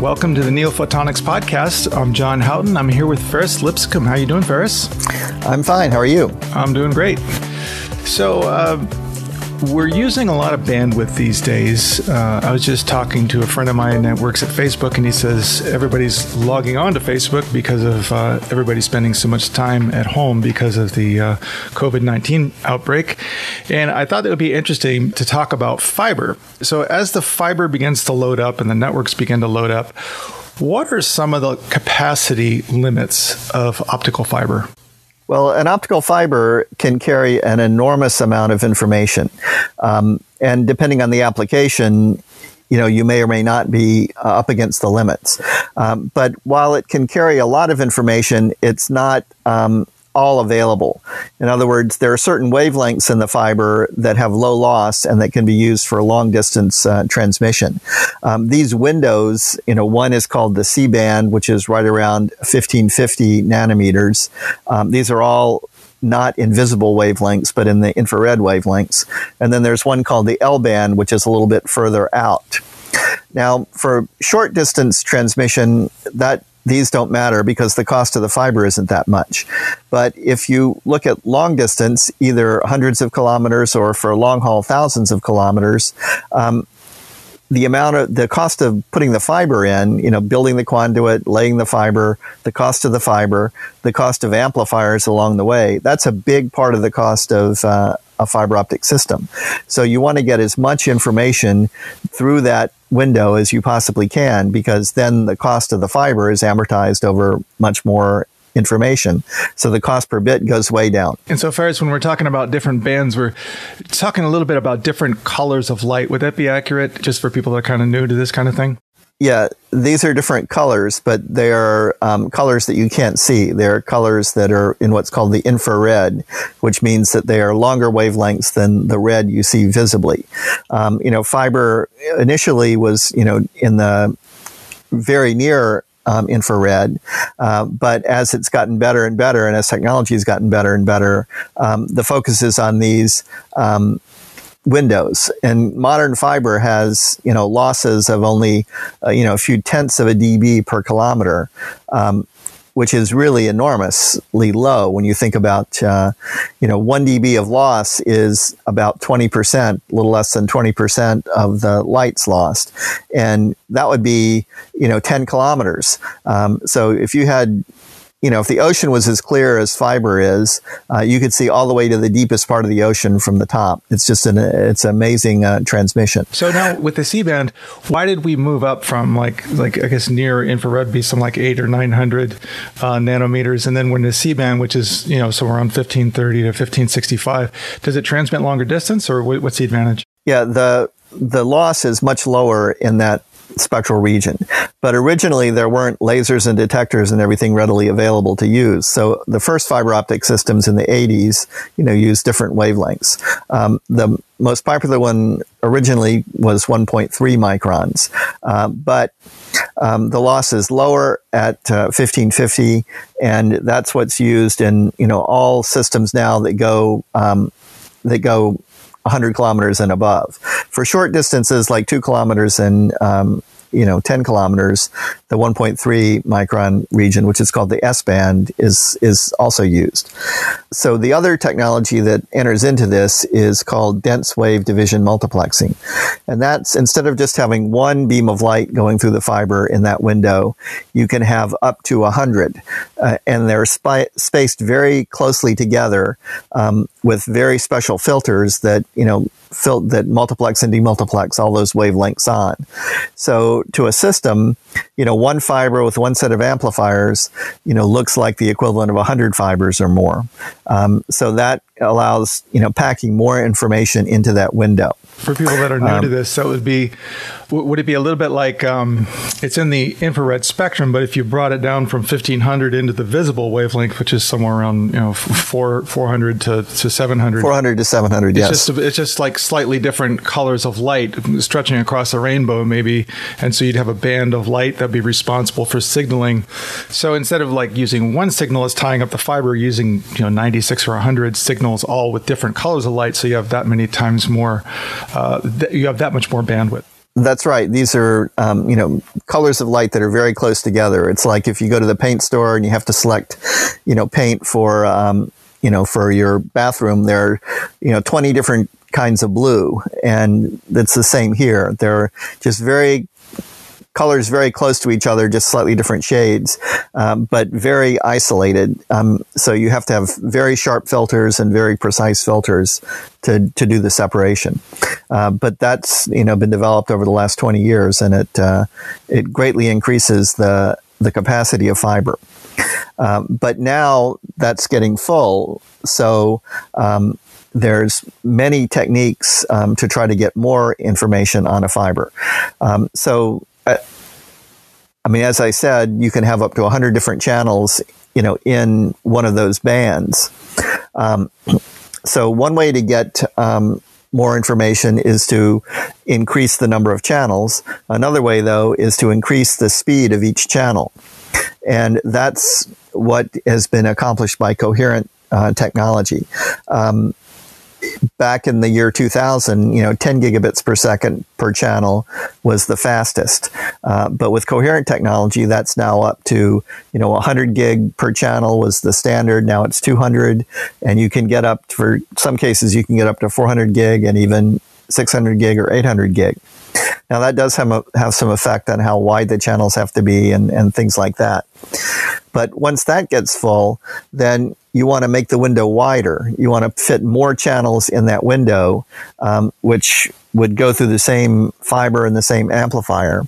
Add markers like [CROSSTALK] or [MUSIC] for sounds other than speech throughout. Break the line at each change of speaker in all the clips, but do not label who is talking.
welcome to the Neophotonics podcast. I'm John Houghton. I'm here with Ferris Lipscomb. How are you doing, Ferris?
I'm fine. How are you?
I'm doing great. So, uh, we're using a lot of bandwidth these days. Uh, I was just talking to a friend of mine that works at Facebook, and he says everybody's logging on to Facebook because of uh, everybody spending so much time at home because of the uh, COVID 19 outbreak. And I thought it would be interesting to talk about fiber. So, as the fiber begins to load up and the networks begin to load up, what are some of the capacity limits of optical fiber?
Well, an optical fiber can carry an enormous amount of information. Um, and depending on the application, you know, you may or may not be uh, up against the limits. Um, but while it can carry a lot of information, it's not um, all available. In other words, there are certain wavelengths in the fiber that have low loss and that can be used for long distance uh, transmission. Um, these windows, you know, one is called the C band, which is right around 1550 nanometers. Um, these are all not invisible wavelengths, but in the infrared wavelengths. And then there's one called the L band, which is a little bit further out. Now, for short distance transmission, that these don't matter because the cost of the fiber isn't that much. But if you look at long distance, either hundreds of kilometers or for long haul thousands of kilometers, um, the amount of the cost of putting the fiber in, you know, building the conduit, laying the fiber, the cost of the fiber, the cost of amplifiers along the way, that's a big part of the cost of uh, a fiber optic system. So you want to get as much information through that window as you possibly can because then the cost of the fiber is amortized over much more information. So the cost per bit goes way down.
And so far as when we're talking about different bands, we're talking a little bit about different colors of light. Would that be accurate just for people that are kind of new to this kind of thing?
Yeah, these are different colors, but they are um, colors that you can't see. They're colors that are in what's called the infrared, which means that they are longer wavelengths than the red you see visibly. Um, you know, fiber initially was, you know, in the very near um, infrared. Uh, but as it's gotten better and better, and as technology has gotten better and better, um, the focus is on these um, windows. And modern fiber has, you know, losses of only, uh, you know, a few tenths of a dB per kilometer. Um, which is really enormously low when you think about, uh, you know, one dB of loss is about 20%, a little less than 20% of the lights lost. And that would be, you know, 10 kilometers. Um, so if you had, you know, if the ocean was as clear as fiber is, uh, you could see all the way to the deepest part of the ocean from the top. It's just an it's amazing uh, transmission.
So now with the C band, why did we move up from like like I guess near infrared be some like eight or nine hundred uh, nanometers, and then when the C band, which is you know so around fifteen thirty to fifteen sixty five, does it transmit longer distance or what's the advantage?
Yeah, the the loss is much lower in that spectral region. But originally there weren't lasers and detectors and everything readily available to use. So the first fiber optic systems in the 80s, you know, used different wavelengths. Um, the most popular one originally was 1.3 microns, uh, but um, the loss is lower at uh, 1550, and that's what's used in you know all systems now that go um, that go 100 kilometers and above. For short distances like two kilometers and um, you know 10 kilometers, the 1.3 micron region, which is called the S band, is is also used. So the other technology that enters into this is called dense wave division multiplexing, and that's instead of just having one beam of light going through the fiber in that window, you can have up to hundred, uh, and they're spi- spaced very closely together um, with very special filters that you know fil- that multiplex and demultiplex all those wavelengths on. So to a system, you know, one fiber with one set of amplifiers, you know, looks like the equivalent of 100 fibers or more. Um, so that allows, you know, packing more information into that window.
For people that are new um, to this, so it would be, would it be a little bit like um, it's in the infrared spectrum, but if you brought it down from 1500 into the visible wavelength, which is somewhere around, you know, four, 400 to, to 700.
400 to 700, yes.
It's just, it's just like slightly different colors of light stretching across a rainbow, maybe. And so you'd have a band of light that'd be responsible for signaling. So instead of like using one signal as tying up the fiber, using, you know, 96 or 100 signals all with different colors of light, so you have that many times more, uh, th- you have that much more bandwidth.
That's right. These are, um, you know, colors of light that are very close together. It's like if you go to the paint store and you have to select, you know, paint for, um, you know, for your bathroom, there are, you know, 20 different kinds of blue. And it's the same here. They're just very colors very close to each other, just slightly different shades, um, but very isolated. Um, so you have to have very sharp filters and very precise filters to, to do the separation. Uh, but that's you know been developed over the last 20 years, and it uh, it greatly increases the the capacity of fiber. Um, but now that's getting full, so um, there's many techniques um, to try to get more information on a fiber. Um, so I mean, as I said, you can have up to 100 different channels, you know, in one of those bands. Um, so one way to get um, more information is to increase the number of channels. Another way, though, is to increase the speed of each channel. And that's what has been accomplished by coherent uh, technology. Um, back in the year 2000, you know, 10 gigabits per second per channel was the fastest. Uh, but with coherent technology, that's now up to, you know, 100 gig per channel was the standard. Now it's 200, and you can get up for some cases, you can get up to 400 gig and even 600 gig or 800 gig. Now that does have, a, have some effect on how wide the channels have to be and, and things like that. But once that gets full, then you want to make the window wider. You want to fit more channels in that window, um, which would go through the same fiber and the same amplifier,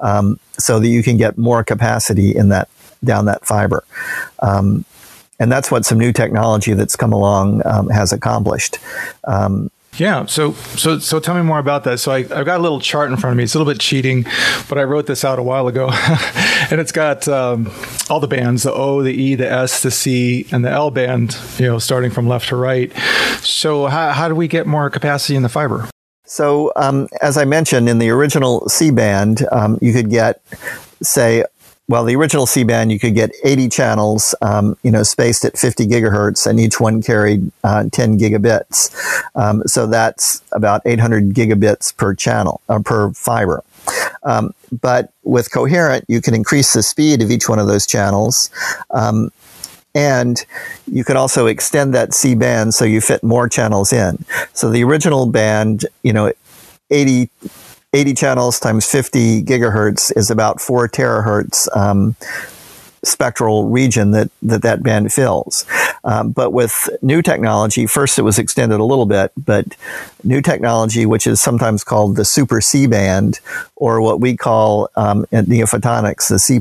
um, so that you can get more capacity in that down that fiber. Um, and that's what some new technology that's come along um, has accomplished.
Yeah. So, so, so tell me more about that. So I, have got a little chart in front of me. It's a little bit cheating, but I wrote this out a while ago [LAUGHS] and it's got um, all the bands, the O, the E, the S, the C, and the L band, you know, starting from left to right. So how, how do we get more capacity in the fiber?
So, um, as I mentioned, in the original C band, um, you could get, say, well, the original C band, you could get 80 channels, um, you know, spaced at 50 gigahertz, and each one carried uh, 10 gigabits. Um, so that's about 800 gigabits per channel, uh, per fiber. Um, but with coherent, you can increase the speed of each one of those channels. Um, and you can also extend that C band so you fit more channels in. So the original band, you know, 80 80 channels times 50 gigahertz is about four terahertz um, spectral region that that, that band fills. Um, but with new technology, first it was extended a little bit, but new technology, which is sometimes called the super C band, or what we call um, at Neophotonics the C++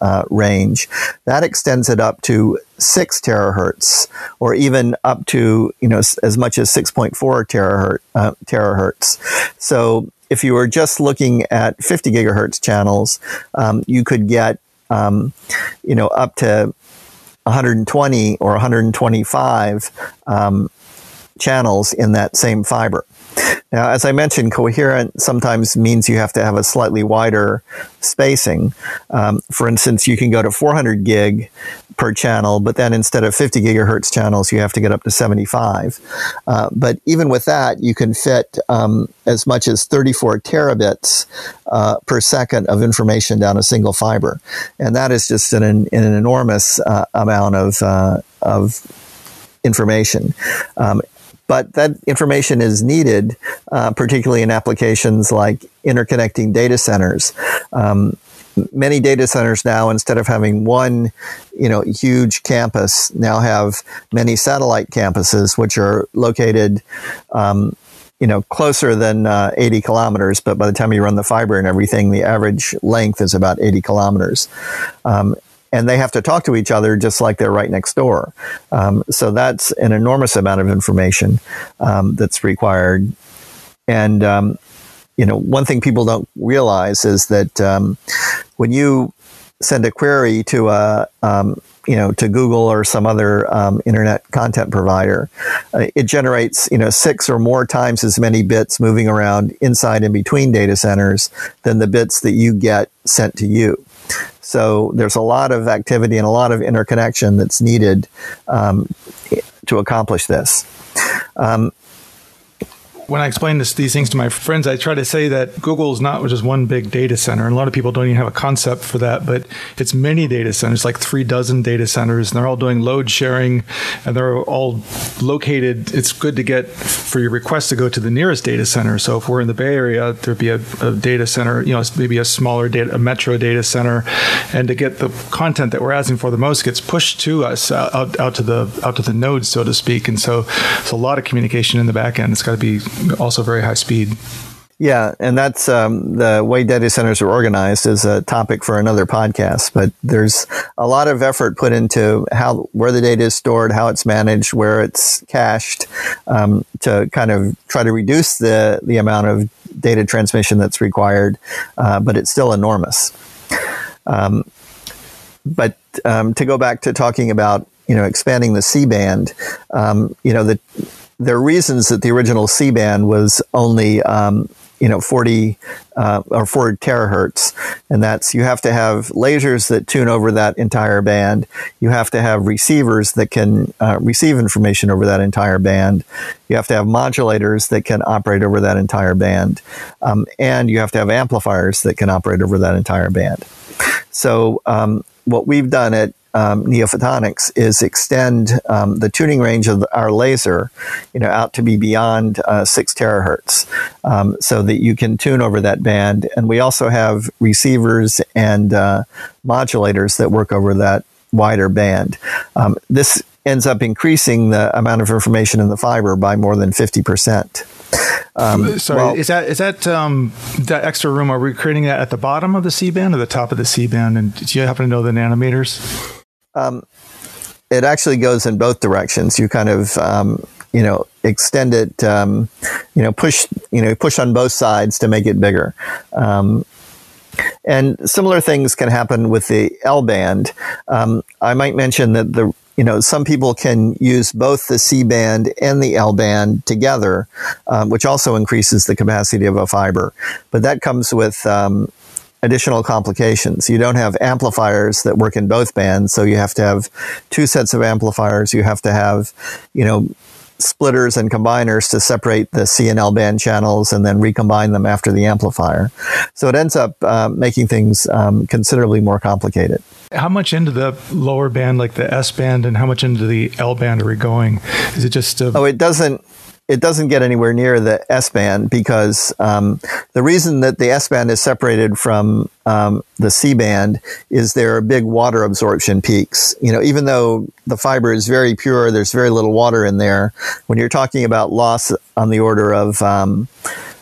uh, range, that extends it up to six terahertz, or even up to you know as much as 6.4 terahertz. Uh, terahertz. So if you were just looking at 50 gigahertz channels, um, you could get, um, you know, up to 120 or 125 um, channels in that same fiber. Now, as I mentioned, coherent sometimes means you have to have a slightly wider spacing. Um, for instance, you can go to 400 gig per channel, but then instead of 50 gigahertz channels, you have to get up to 75. Uh, but even with that, you can fit um, as much as 34 terabits uh, per second of information down a single fiber, and that is just an, an enormous uh, amount of uh, of information. Um, but that information is needed, uh, particularly in applications like interconnecting data centers. Um, many data centers now, instead of having one, you know, huge campus, now have many satellite campuses, which are located, um, you know, closer than uh, 80 kilometers. But by the time you run the fiber and everything, the average length is about 80 kilometers. Um, and they have to talk to each other just like they're right next door. Um, so that's an enormous amount of information um, that's required. And, um, you know, one thing people don't realize is that um, when you send a query to a, um, you know, to Google or some other um, internet content provider, uh, it generates, you know, six or more times as many bits moving around inside and between data centers than the bits that you get sent to you. So there's a lot of activity and a lot of interconnection that's needed um, to accomplish this. Um,
when I explain this, these things to my friends, I try to say that Google is not just one big data center. And a lot of people don't even have a concept for that, but it's many data centers, like three dozen data centers, and they're all doing load sharing and they're all located. It's good to get for your request to go to the nearest data center. So if we're in the Bay Area, there'd be a, a data center, you know, maybe a smaller data, a metro data center, and to get the content that we're asking for the most gets pushed to us uh, out, out to the out to the nodes, so to speak. And so it's a lot of communication in the back end. It's got to be also very high speed.
Yeah, and that's um, the way data centers are organized is a topic for another podcast. But there's a lot of effort put into how where the data is stored, how it's managed, where it's cached, um, to kind of try to reduce the the amount of data transmission that's required. Uh, but it's still enormous. Um, but um, to go back to talking about you know expanding the C band, um, you know the there are reasons that the original C band was only um, you know 40 uh, or 4 terahertz. And that's you have to have lasers that tune over that entire band. You have to have receivers that can uh, receive information over that entire band. You have to have modulators that can operate over that entire band. Um, and you have to have amplifiers that can operate over that entire band. So um, what we've done at um, Neophotonics is extend um, the tuning range of our laser, you know, out to be beyond uh, six terahertz, um, so that you can tune over that band. And we also have receivers and uh, modulators that work over that wider band. Um, this ends up increasing the amount of information in the fiber by more than fifty percent.
Um, Sorry, well, is that is that um, that extra room? Are we creating that at the bottom of the C band or the top of the C band? And do you happen to know the nanometers? Um,
it actually goes in both directions. You kind of, um, you know, extend it, um, you know, push, you know, push on both sides to make it bigger. Um, and similar things can happen with the L band. Um, I might mention that the, you know, some people can use both the C band and the L band together, um, which also increases the capacity of a fiber. But that comes with, um, additional complications. You don't have amplifiers that work in both bands, so you have to have two sets of amplifiers. You have to have, you know, splitters and combiners to separate the C and L band channels and then recombine them after the amplifier. So it ends up uh, making things um, considerably more complicated.
How much into the lower band, like the S band, and how much into the L band are we going? Is it just a-
oh, it doesn't it doesn't get anywhere near the S band because um, the reason that the S band is separated from um, the C band is there are big water absorption peaks. You know, even though the fiber is very pure, there's very little water in there. When you're talking about loss on the order of um,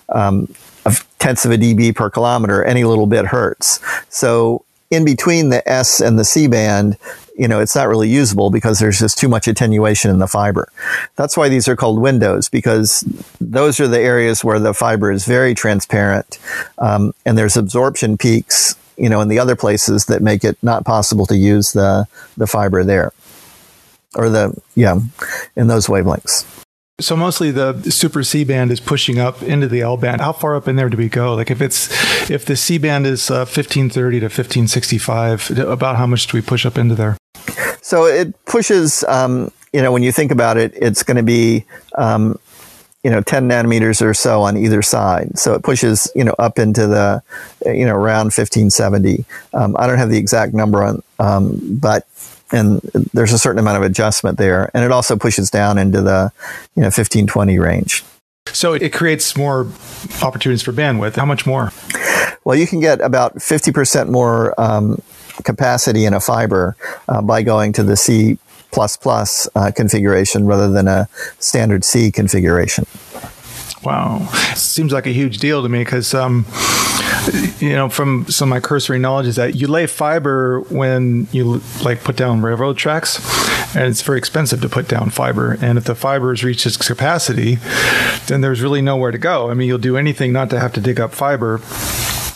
um of tenths of a dB per kilometer, any little bit hurts. So in between the S and the C band, you know, it's not really usable because there's just too much attenuation in the fiber. That's why these are called windows because those are the areas where the fiber is very transparent um, and there's absorption peaks, you know, in the other places that make it not possible to use the, the fiber there or the, yeah, in those wavelengths.
So mostly the super C band is pushing up into the L band. How far up in there do we go? Like if it's if the C band is uh, 1530 to 1565, about how much do we push up into there?
So it pushes. Um, you know, when you think about it, it's going to be. Um, you know, 10 nanometers or so on either side. So it pushes, you know, up into the, you know, around 1570. Um, I don't have the exact number on, um, but and there's a certain amount of adjustment there, and it also pushes down into the you know 1520 range.
So it creates more opportunities for bandwidth. How much more?
Well, you can get about 50% more um, capacity in a fiber uh, by going to the C++ uh, configuration rather than a standard C configuration.
Wow, seems like a huge deal to me because, um, [LAUGHS] you know, from some of my cursory knowledge is that you lay fiber when you like put down railroad tracks, and it's very expensive to put down fiber. And if the fiber has reached its capacity, then there's really nowhere to go. I mean, you'll do anything not to have to dig up fiber.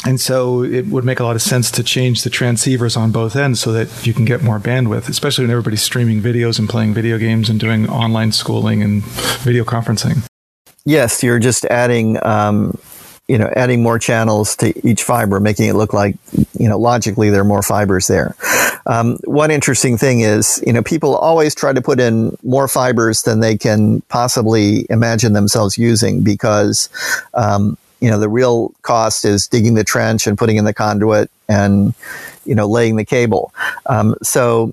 And so it would make a lot of sense to change the transceivers on both ends so that you can get more bandwidth, especially when everybody's streaming videos and playing video games and doing online schooling and video conferencing.
Yes, you're just adding, um, you know, adding more channels to each fiber, making it look like, you know, logically there are more fibers there. Um, one interesting thing is, you know, people always try to put in more fibers than they can possibly imagine themselves using because, um, you know, the real cost is digging the trench and putting in the conduit and, you know, laying the cable. Um, so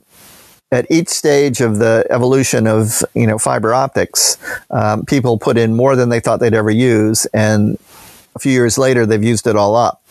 at each stage of the evolution of you know fiber optics, um, people put in more than they thought they'd ever use, and a few years later they've used it all up.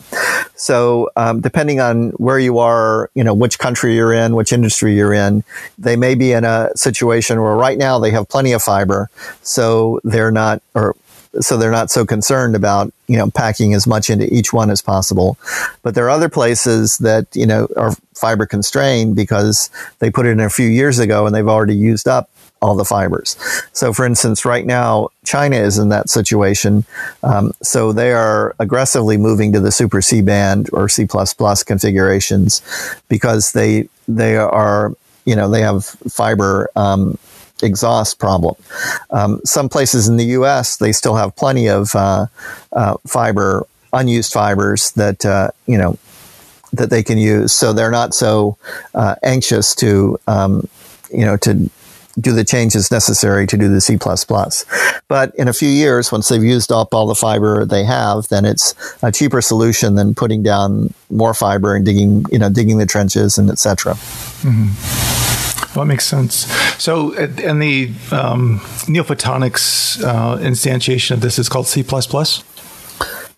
So um, depending on where you are, you know which country you're in, which industry you're in, they may be in a situation where right now they have plenty of fiber, so they're not or so they're not so concerned about you know packing as much into each one as possible. But there are other places that you know are fiber constrained because they put it in a few years ago and they've already used up all the fibers. So, for instance, right now China is in that situation. Um, so they are aggressively moving to the super C band or C++ configurations because they they are you know they have fiber. Um, exhaust problem. Um, some places in the U.S. they still have plenty of uh, uh, fiber, unused fibers that uh, you know that they can use. So they're not so uh, anxious to um, you know to do the changes necessary to do the C++. But in a few years, once they've used up all the fiber they have, then it's a cheaper solution than putting down more fiber and digging, you know, digging the trenches and etc. Mm-hmm.
Well, that makes sense. So, and the um, NeoPhotonics uh, instantiation of this is called C++?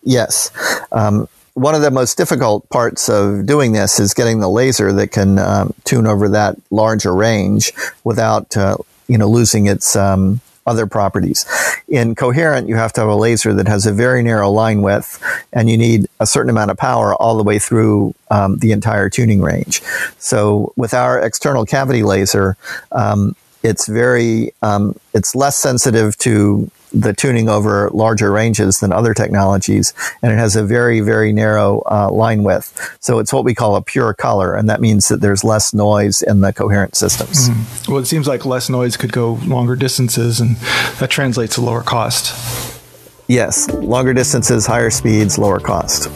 Yes. Um, one of the most difficult parts of doing this is getting the laser that can um, tune over that larger range without, uh, you know, losing its um, other properties. In coherent, you have to have a laser that has a very narrow line width, and you need a certain amount of power all the way through um, the entire tuning range. So with our external cavity laser, um, it's very um, it's less sensitive to the tuning over larger ranges than other technologies, and it has a very, very narrow uh, line width. So it's what we call a pure color, and that means that there's less noise in the coherent systems.
Mm-hmm. Well, it seems like less noise could go longer distances, and that translates to lower cost.
Yes, longer distances, higher speeds, lower cost.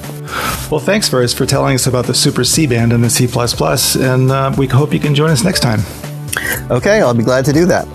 Well, thanks, Ferris, for telling us about the Super C band and the C++, and uh, we hope you can join us next time.
Okay, I'll be glad to do that.